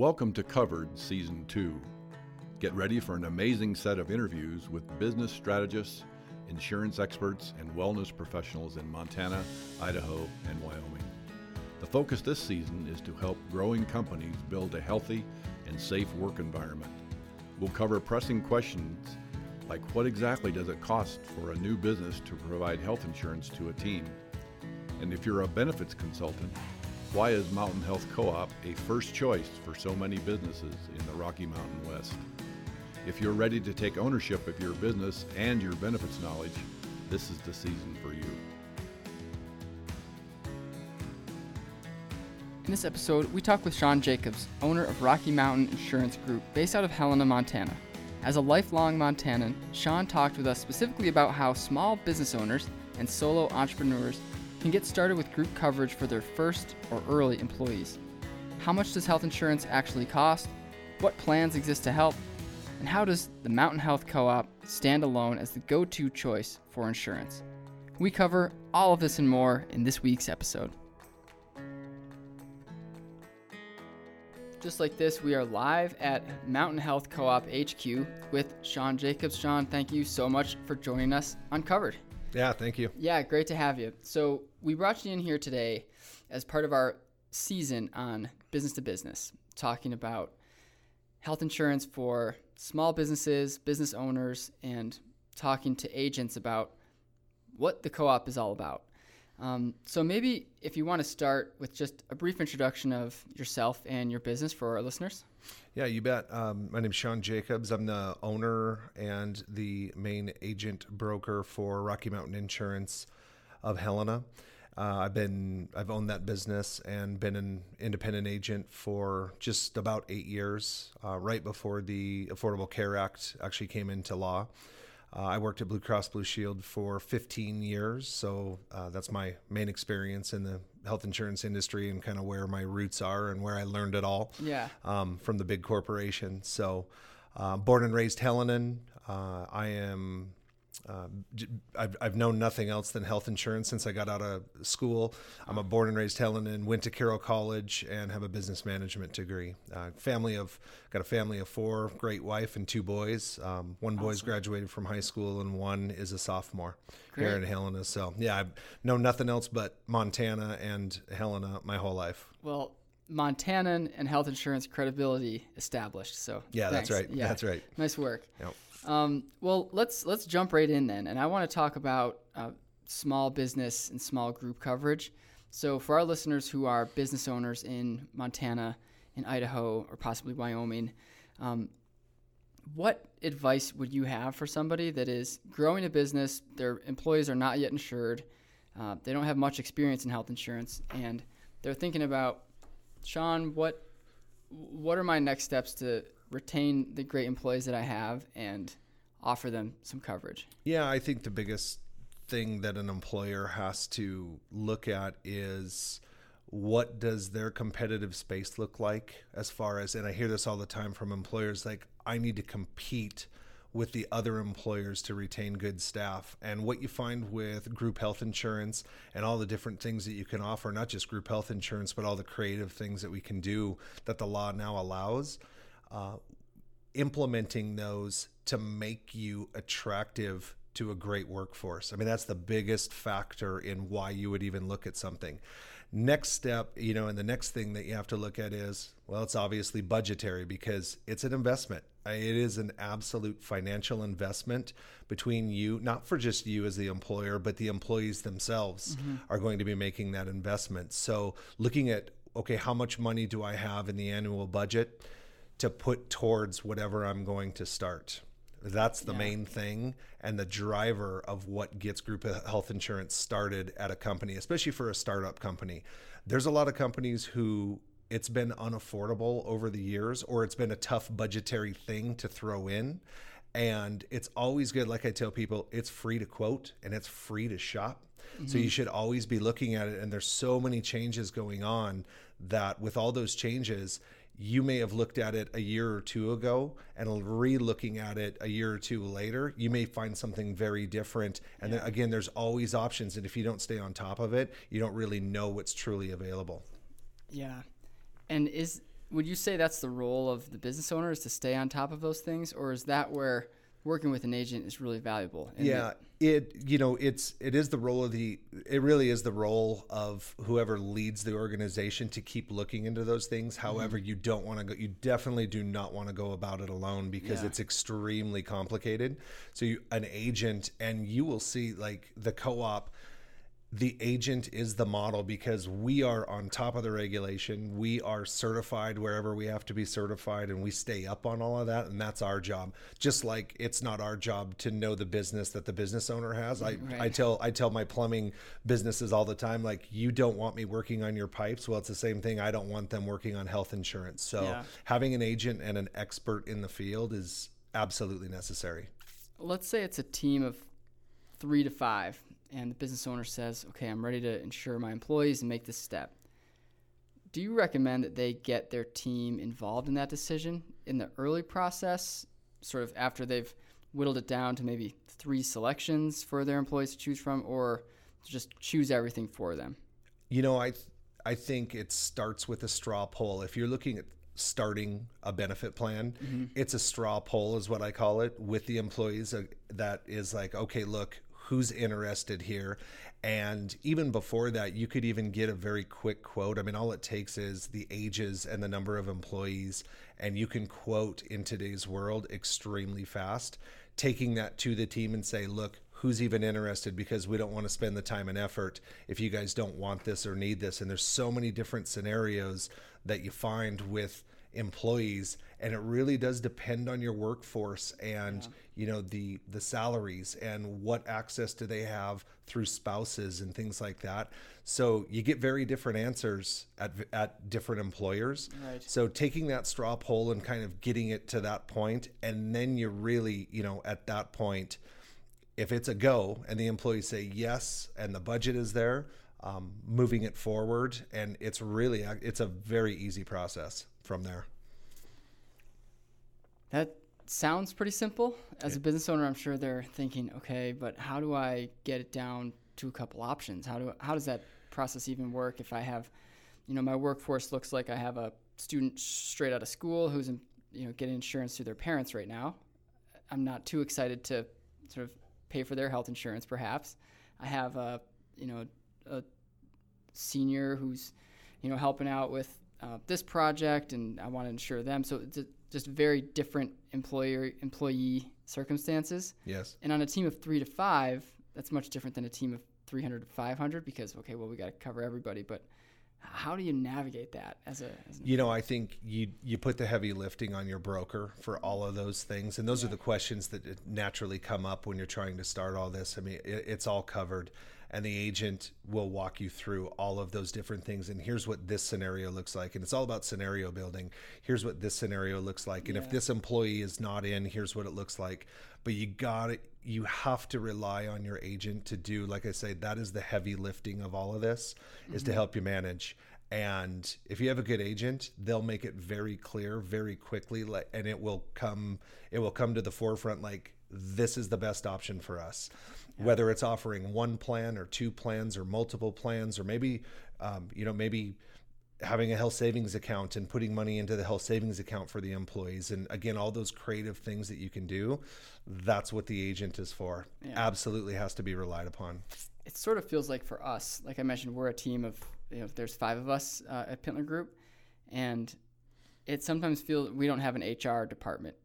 Welcome to Covered Season 2. Get ready for an amazing set of interviews with business strategists, insurance experts, and wellness professionals in Montana, Idaho, and Wyoming. The focus this season is to help growing companies build a healthy and safe work environment. We'll cover pressing questions like what exactly does it cost for a new business to provide health insurance to a team? And if you're a benefits consultant, why is Mountain Health Co op a first choice for so many businesses in the Rocky Mountain West? If you're ready to take ownership of your business and your benefits knowledge, this is the season for you. In this episode, we talk with Shawn Jacobs, owner of Rocky Mountain Insurance Group, based out of Helena, Montana. As a lifelong Montanan, Shawn talked with us specifically about how small business owners and solo entrepreneurs can get started with group coverage for their first or early employees. How much does health insurance actually cost? What plans exist to help? And how does the Mountain Health Co op stand alone as the go to choice for insurance? We cover all of this and more in this week's episode. Just like this, we are live at Mountain Health Co op HQ with Shawn Jacobs. Shawn, thank you so much for joining us on Covered. Yeah, thank you. Yeah, great to have you. So, we brought you in here today as part of our season on business to business, talking about health insurance for small businesses, business owners, and talking to agents about what the co op is all about. Um, so maybe if you want to start with just a brief introduction of yourself and your business for our listeners. Yeah, you bet. Um, my name is Shawn Jacobs. I'm the owner and the main agent broker for Rocky Mountain Insurance of Helena. Uh, I've been I've owned that business and been an independent agent for just about eight years, uh, right before the Affordable Care Act actually came into law. Uh, I worked at Blue Cross Blue Shield for 15 years, so uh, that's my main experience in the health insurance industry and kind of where my roots are and where I learned it all. Yeah. Um, from the big corporation. So, uh, born and raised Helenan. Uh, I am uh, I've, I've known nothing else than health insurance since I got out of school. I'm a born and raised Helenan, went to Carroll College, and have a business management degree. Uh, family of got a family of four, great wife and two boys. Um, one awesome. boy's graduated from high school, and one is a sophomore great. here in Helena. So yeah, I've known nothing else but Montana and Helena my whole life. Well, Montana and health insurance credibility established. So yeah, thanks. that's right. Yeah, that's right. Nice work. Yep. Um, well, let's let's jump right in then, and I want to talk about uh, small business and small group coverage. So, for our listeners who are business owners in Montana, in Idaho, or possibly Wyoming, um, what advice would you have for somebody that is growing a business? Their employees are not yet insured. Uh, they don't have much experience in health insurance, and they're thinking about, Shawn, what what are my next steps to retain the great employees that I have and offer them some coverage. Yeah, I think the biggest thing that an employer has to look at is what does their competitive space look like as far as and I hear this all the time from employers like I need to compete with the other employers to retain good staff. And what you find with group health insurance and all the different things that you can offer, not just group health insurance, but all the creative things that we can do that the law now allows, uh, implementing those to make you attractive to a great workforce. I mean, that's the biggest factor in why you would even look at something. Next step, you know, and the next thing that you have to look at is well, it's obviously budgetary because it's an investment. It is an absolute financial investment between you, not for just you as the employer, but the employees themselves mm-hmm. are going to be making that investment. So, looking at okay, how much money do I have in the annual budget? to put towards whatever I'm going to start. That's the yeah. main thing and the driver of what gets group health insurance started at a company, especially for a startup company. There's a lot of companies who it's been unaffordable over the years or it's been a tough budgetary thing to throw in. And it's always good, like I tell people, it's free to quote and it's free to shop. Mm-hmm. So you should always be looking at it. And there's so many changes going on that with all those changes, you may have looked at it a year or two ago and re-looking at it a year or two later you may find something very different and yeah. then, again there's always options and if you don't stay on top of it you don't really know what's truly available yeah and is would you say that's the role of the business owner is to stay on top of those things, or is that where working with an agent is really valuable? Yeah it you know it's it is the role of the it really is the role of whoever leads the organization to keep looking into those things mm-hmm. however you don't want to go you definitely do not want to go about it alone because Yeah. it's extremely complicated so you an agent and you will see like the co-op the agent is the model because we are on top of the regulation. We are certified wherever we have to be certified and we stay up on all of that. And that's our job. Just like it's not our job to know the business that the business owner has. I, Right. I tell I tell my plumbing businesses all the time, like you don't want me working on your pipes. Well, it's the same thing. I don't want them working on health insurance. So Yeah. having an agent and an expert in the field is absolutely necessary. let's say it's a team of three to five, and the business owner says, "Okay, I'm ready to insure my employees and make this step." Do you recommend that they get their team involved in that decision in the early process, sort of after they've whittled it down to maybe three selections for their employees to choose from, or just choose everything for them? You know, I I think it starts with a straw poll. If you're looking at starting a benefit plan, it's a straw poll is what I call it with the employees uh, that is like, okay, look, who's interested here? And even before that, you could even get a very quick quote. I mean, all it takes is the ages and the number of employees, and you can quote in today's world extremely fast. Taking that to the team and say, look, who's even interested because we don't want to spend the time and effort if you guys don't want this or need this and there's so many different scenarios that you find with employees and it really does depend on your workforce and you know the the salaries and what access do they have through spouses and things like that. So you get very different answers at at different employers. Right. so taking that straw poll and kind of getting it to that point and then you really you know at that point if it's a go and the employees say yes and the budget is there um, moving it forward and it's really it's a very easy process from there. That sounds pretty simple. As a business owner, I'm sure they're thinking, okay, but how do I get it down to a couple options? How do how does that process even work if I have, you know, my workforce looks like I have a student straight out of school who's in, you know getting insurance through their parents right now. I'm not too excited to sort of pay for their health insurance perhaps. I have a you know a senior who's you know helping out with uh, this project and I want to insure them. So it's a, just very different employer employee circumstances. yes. And on a team of three to five, that's much different than a team of 300 to 500 because okay, well we got to cover everybody, but how do you navigate that as a as you know i think you you put the heavy lifting on your broker for all of those things. And those are the questions that naturally come up when you're trying to start all this. I mean it, it's all covered and the agent will walk you through all of those different things. And here's what this scenario looks like. And it's all about scenario building. Here's what this scenario looks like. And if this employee is not in here's what it looks like. But you got it. You have to rely on your agent to do like i say that is the heavy lifting of all of this is to mm-hmm. help you manage. And if you have a good agent they'll make it very clear very quickly like and it will come it will come to the forefront like this is the best option for us. Whether it's offering one plan or two plans or multiple plans or maybe um, you know maybe having a health savings account and putting money into the health savings account for the employees. And again all those creative things that you can do that's what the agent is for. Yeah. absolutely has to be relied upon. It sort of feels like for us, like I mentioned, we're a team of you know, there's five of us uh, at Pintler Group, and it sometimes feels we don't have an HR department.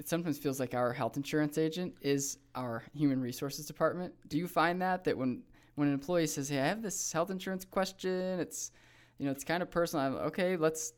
It sometimes feels like our health insurance agent is our human resources department. Do you find that that when when an employee says, "Hey, I have this health insurance question," it's you know it's kind of personal. I'm, okay, let's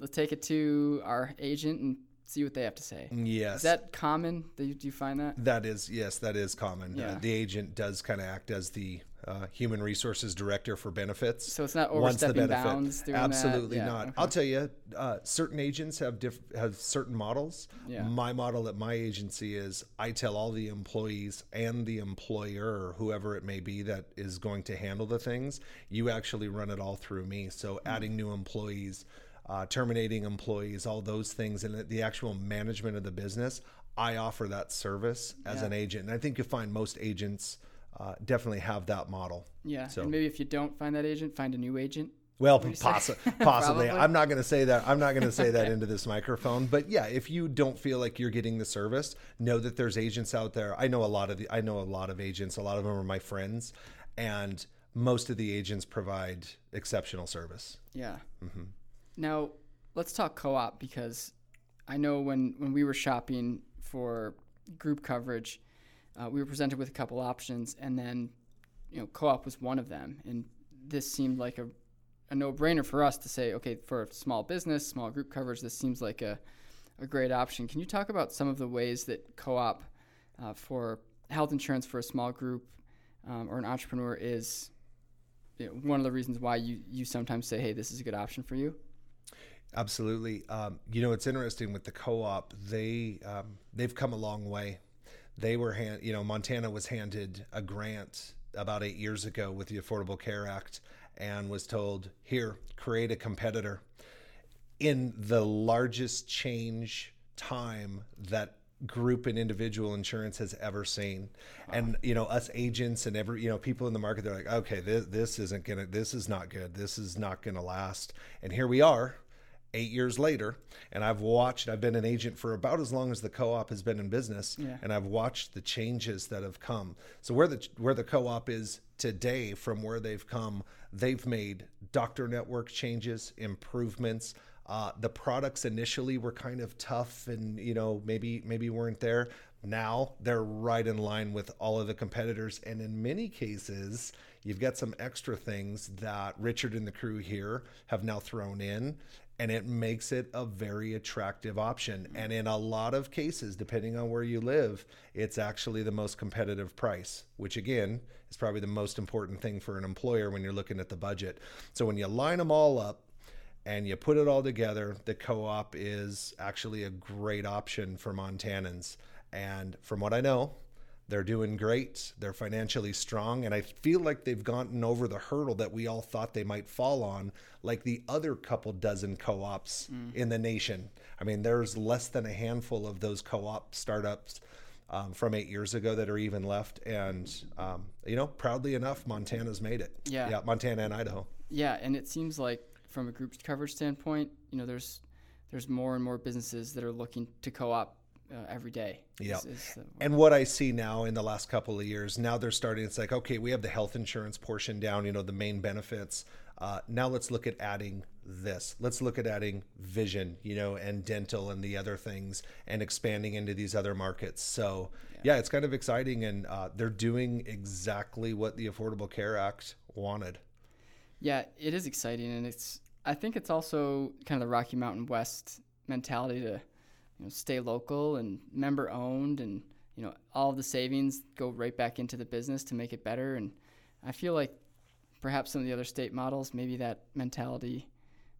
let's take it to our agent and see what they have to say. yes Is that common? Do you, do you find that? That is yes, that is common. Yeah. Uh, the agent does kind of act as the uh, human resources director for benefits. So it's not overstepping bounds. Absolutely Yeah, not. okay. I'll tell you, uh, certain agents have diff- have certain models. Yeah. My model at my agency is I tell all the employees and the employer or whoever it may be that is going to handle the things. You actually run it all through me. So Hmm. adding new employees. Uh, terminating employees, all those things, and the actual management of the business, I offer that service as Yeah. an agent. And I think you'll find most agents uh, definitely have that model. Yeah, So- and maybe if you don't find that agent, find a new agent Well, What do you say? possi- possibly. I'm not going to say that. I'm not going to say that into this microphone. But yeah, if you don't feel like you're getting the service, know that there's agents out there. I know a lot of the. I know a lot of agents. A lot of them are my friends, and most of the agents provide exceptional service. Yeah. Now let's talk co-op because I know when when we were shopping for group coverage, uh, we were presented with a couple options, and then you know co-op was one of them, and this seemed like a a no-brainer for us to say, okay, for a small business, small group coverage, this seems like a a great option. Can you talk about some of the ways that co-op uh, for health insurance for a small group um, or an entrepreneur is you know, one of the reasons why you, you sometimes say, hey, this is a good option for you? Absolutely. Um, you know, it's interesting with the co-op. They um, they've come a long way. They were hand, you know, Montana was handed a grant about eight years ago with the Affordable Care Act, and was told, "Here, create a competitor." In the largest change time that group and individual insurance has ever seen and you know us agents and every you know people in the market they're like okay this, this isn't gonna this is not good this is not gonna last and here we are eight years later and i've watched i've been an agent for about as long as the co-op has been in business Yeah. and i've watched the changes that have come. So where the where the co-op is today from where they've come they've made doctor network changes improvements. Uh, the products initially were kind of tough and you know maybe maybe weren't there. Now they're right in line with all of the competitors and in many cases you've got some extra things that richard and the crew here have now thrown in and it makes it a very attractive option and in a lot of cases depending on where you live it's actually the most competitive price which again is probably the most important thing for an employer when you're looking at the budget so when you line them all up and you put it all together, the co-op is actually a great option for Montanans. And from what I know, they're doing great. They're financially strong, and I feel like they've gotten over the hurdle that we all thought they might fall on, like the other couple dozen co-ops in the nation. I mean, there's less than a handful of those co-op startups um, from eight years ago that are even left, and um, you know, proudly enough, Montana's made it. Yeah. yeah, Montana and Idaho. Yeah, and it seems like from a group coverage standpoint, you know, there's there's more and more businesses that are looking to co-op uh, every day. Yeah. is- is the- And what I see now in the last couple of years, now they're starting. It's like, okay, we have the health insurance portion down, you know, the main benefits. Uh, now let's look at adding this. Let's look at adding vision, you know, and dental and the other things, and expanding into these other markets. So, yeah, it's kind of exciting, and uh, they're doing exactly what the Affordable Care Act wanted. yeah, it is exciting, and it's I think it's also kind of the Rocky Mountain West mentality to you know stay local and member owned, and you know all the savings go right back into the business to make it better. And I feel like perhaps some of the other state models, maybe that mentality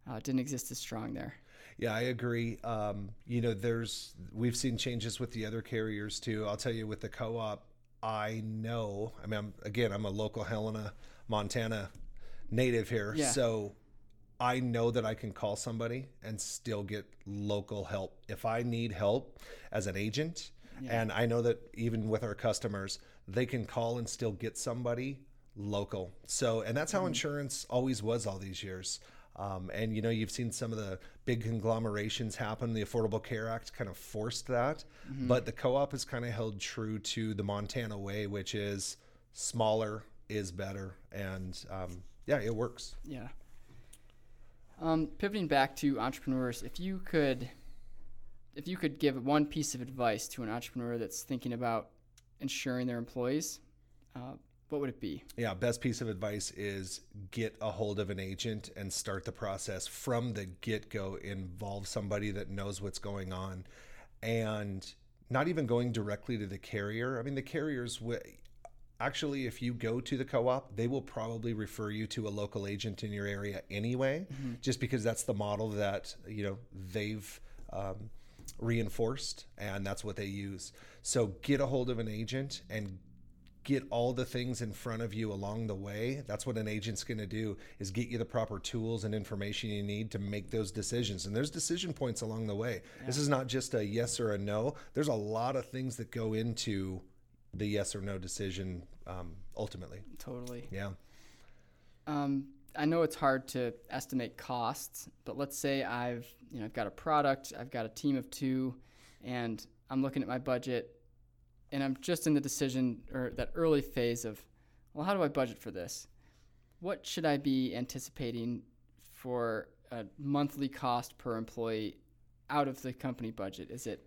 uh, didn't exist as strong there. Yeah, I agree. Um, you know, there's we've seen changes with the other carriers too. I'll tell you, with the co-op, I know. I mean, I'm, again, I'm a local Helena, Montana native here, Yeah. so I know that I can call somebody and still get local help if I need help as an agent. And I know that even with our customers, they can call and still get somebody local. So, and that's how insurance always was all these years. Um, and you know, you've seen some of the big conglomerations happen. The Affordable Care Act kind of forced that, but the co-op has kind of held true to the Montana way, which is smaller is better, and um, yeah, it works. Yeah. Um, pivoting back to entrepreneurs, if you could, if you could give one piece of advice to an entrepreneur that's thinking about insuring their employees, uh, what would it be? Yeah, best piece of advice is get a hold of an agent and start the process from the get go. Involve somebody that knows what's going on and not even going directly to the carrier. I mean, the carriers, actually, if you go to the co op, they will probably refer you to a local agent in your area anyway, just because that's the model that, you know, they've. Um, reinforced and that's what they use. So get a hold of an agent and get all the things in front of you along the way. That's what an agent's going to do is get you the proper tools and information you need to make those decisions. And there's decision points along the way. This is not just a yes or a no. There's a lot of things that go into the yes or no decision um, ultimately Totally. yeah Um, I know it's hard to estimate costs, but let's say I've you know I've got a product, I've got a team of two, and I'm looking at my budget, and I'm just in the decision or that early phase of, well, how do I budget for this? What should I be anticipating for a monthly cost per employee out of the company budget? Is it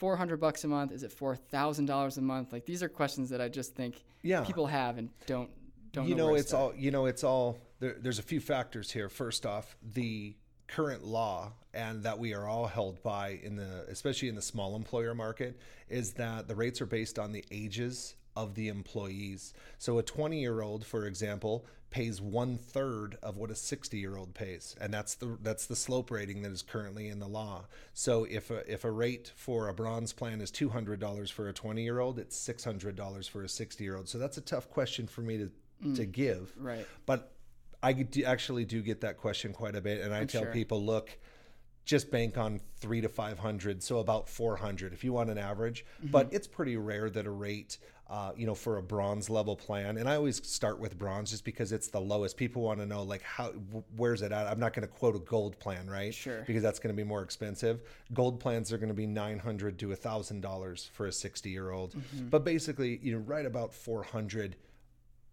400 bucks a month? Is it $4,000 a month? Like these are questions that I just think Yeah. people have and don't don't you know, know, it's all you know it's all there, there's a few factors here first off the current law and that we are all held by in the especially in the small employer market is that the rates are based on the ages of the employees so a 20 year old for example pays one third of what a 60 year old pays and that's the that's the slope rating that is currently in the law so if a, if a rate for a bronze plan is $200 for a 20 year old it's $600 for a 60 year old so that's a tough question for me to to give Right. but I do- actually do get that question quite a bit, and I tell sure. people, look, just bank on three to five hundred, so about four hundred if you want an average. Mm-hmm. But it's pretty rare that a rate, uh, you know, for a bronze level plan, and I always start with bronze just because it's the lowest. People want to know like how where's it at. I'm not going to quote a gold plan, right? Sure. Because that's going to be more expensive. Gold plans are going to be nine hundred to thousand dollars for a sixty year old, Mm-hmm. but basically, you know, right about four hundred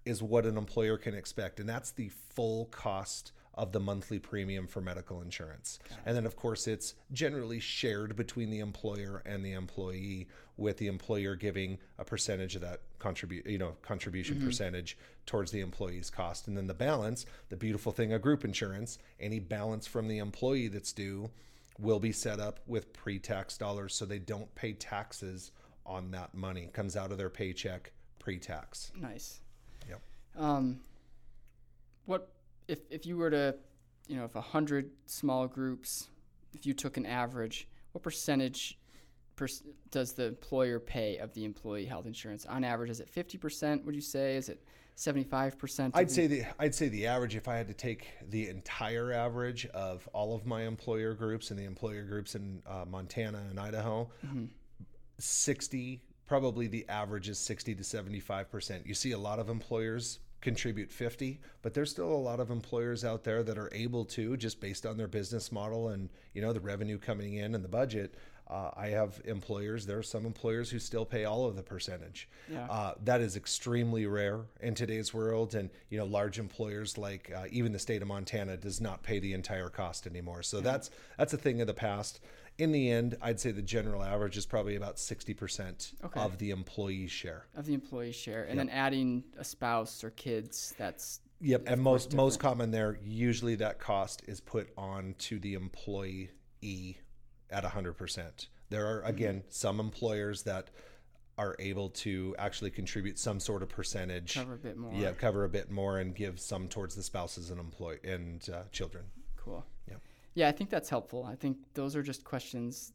is what an employer can expect. And that's the full cost of the monthly premium for medical insurance. And then, of course, it's generally shared between the employer and the employee, with the employer giving a percentage of that contribute, you know, contribution percentage towards the employee's cost. And then the balance, the beautiful thing of group insurance, any balance from the employee that's due will be set up with pre-tax dollars so they don't pay taxes on that money. Comes out of their paycheck pre-tax. Nice. Yep. Um, what if if you were to, you know, if a hundred small groups, if you took an average, what percentage per, does the employer pay of the employee health insurance on average? Is it fifty percent? Would you say? Is it seventy five percent? I'd say the I'd say the average if I had to take the entire average of all of my employer groups and the employer groups in uh, Montana and Idaho, 60 probably the average is 60 to 75 percent. You see a lot of employers contribute 50 but there's still a lot of employers out there that are able to just based on their business model and you know the revenue coming in and the budget uh, i have employers there are some employers who still pay all of the percentage. Yeah. uh, that is extremely rare in today's world and you know large employers like uh, even the state of montana does not pay the entire cost anymore. So that's that's a thing of the past in the end i'd say the general average is probably about 60% Okay. of the employee's share of the employee share, and then adding a spouse or kids. That's Yep, and most most common there, usually that cost is put on to the employee at hundred percent. There are Mm-hmm. again some employers that are able to actually contribute some sort of percentage, cover a bit more. yeah, cover a bit more, and give some towards the spouses and employ and uh, children. Cool. Yep. Yeah, I think that's helpful. I think those are just questions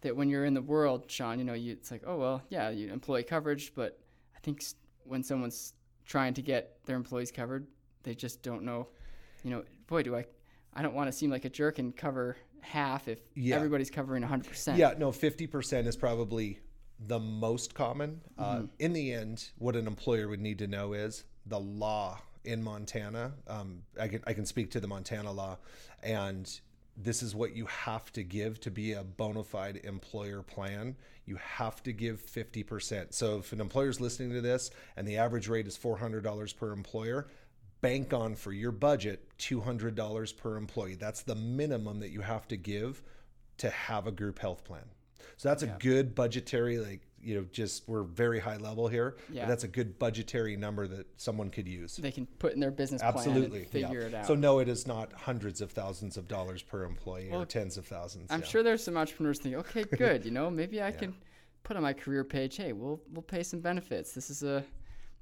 that when you're in the world, Shawn, you know, you, it's like, oh well, yeah, you employee coverage, but I think when someone's trying to get their employees covered, they just don't know. You know, boy, do I, I don't want to seem like a jerk and cover half if Yeah. everybody's covering 100%. Yeah, no, 50% is probably the most common. Uh, Mm-hmm. in the end, what an employer would need to know is the law in Montana. Um, I, can, I can speak to the Montana law, and this is what you have to give to be a bona fide employer plan. You have to give 50%. So if an employer is listening to this and the average rate is $400 per employer, bank on for your budget $200 per employee. That's the minimum that you have to give to have a group health plan. So that's a good budgetary, like, you know, just we're very high level here. Yeah. But that's a good budgetary number that someone could use. They can put in their business Absolutely. plan and figure yeah. it out. So no, it is not hundreds of thousands of dollars per employee or tens of thousands. I'm yeah. sure there's some entrepreneurs thinking, okay, good, you know, maybe I can put on my career page, hey, we'll we'll pay some benefits. This is a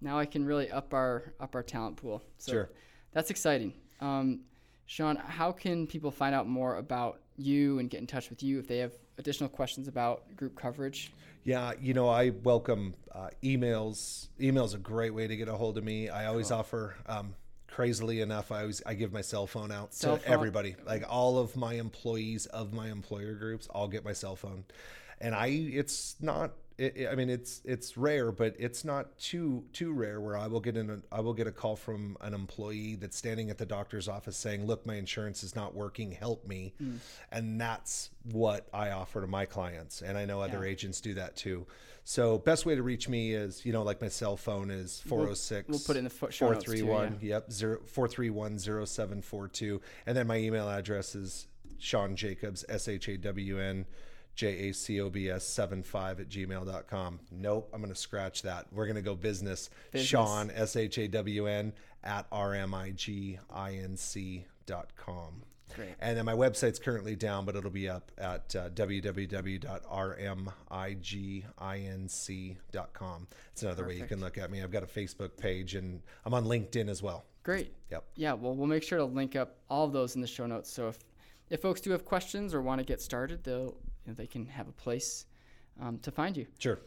now I can really up our up our talent pool. So Sure. that's exciting. Um, Shawn, how can people find out more about you and get in touch with you if they have additional questions about group coverage? Yeah, you know, I welcome uh, emails. Email's a great way to get a hold of me. I always offer. Um, crazily enough, I always I give my cell phone out Cell to phone? everybody. Like all of my employees of my employer groups, all get my cell phone, and I it's not it, I mean, it's it's rare, but it's not too too rare where I will get in. I will get a call from an employee that's standing at the doctor's office saying, "Look, my insurance is not working. Help me," hmm. and that's what I offer to my clients, and I know other Yeah. agents do that too. So, best way to reach me is, you know, like my cell phone is 406 we'll put oh it in the fo- show notes too, 431 Yep, zero four three one zero seven four two, and then my email address is Shawn Jacobs S H A W N J A C O B S seven five at gmail.com. Nope, I'm gonna scratch that. We're gonna go business. Business. Shawn S H A W N at R M I G I N C dot com. Great. And then my website's currently down, but it'll be up at uh, www.rmiginc.com. It's another way you can look at me. I've got a Facebook page and I'm on LinkedIn as well. Great. Yep. Yeah, well, we'll make sure to link up all of those in the show notes. So if, if folks do have questions or want to get started, they'll you know, they can have a place um, to find you. Sure.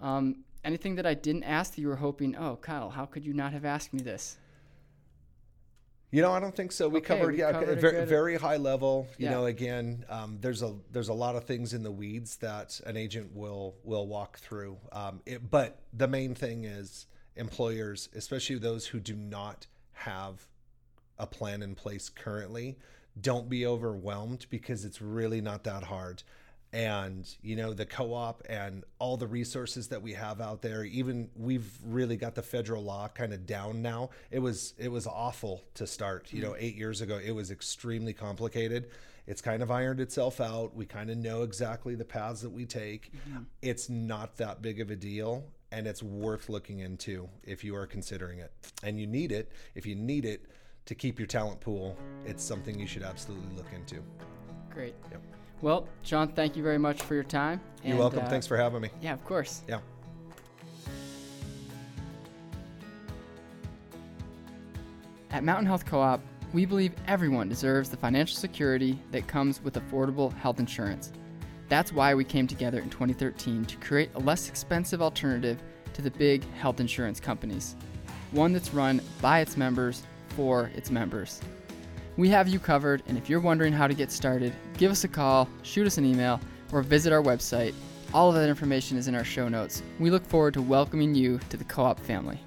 Um, anything that I didn't ask that you were hoping? Oh, Kyle, how could you not have asked me this? You know, I don't think so. We Okay, covered, we yeah, covered very, very high level. You Yeah. know, again, um, there's a there's a lot of things in the weeds that an agent will will walk through. Um, it, but the main thing is employers, especially those who do not have a plan in place currently, don't be overwhelmed because it's really not that hard. And you know the co-op and all the resources that we have out there. Even we've really got the federal law kind of down now. It was it was awful to start. You know, mm. eight years ago, it was extremely complicated. It's kind of ironed itself out. We kind of know exactly the paths that we take. Mm-hmm. It's not that big of a deal, and it's worth looking into if you are considering it. And you need it. If you need it to keep your talent pool, it's something you should absolutely look into. Great. Yep. Well, John, thank you very much for your time. You're And, welcome. uh, Thanks for having me. Yeah, of course. Yeah. At Mountain Health Co op, we believe everyone deserves the financial security that comes with affordable health insurance. That's why we came together in 2013 to create a less expensive alternative to the big health insurance companies, one that's run by its members for its members. We have you covered, and if you're wondering how to get started, give us a call, shoot us an email, or visit our website. All of that information is in our show notes. We look forward to welcoming you to the co op family.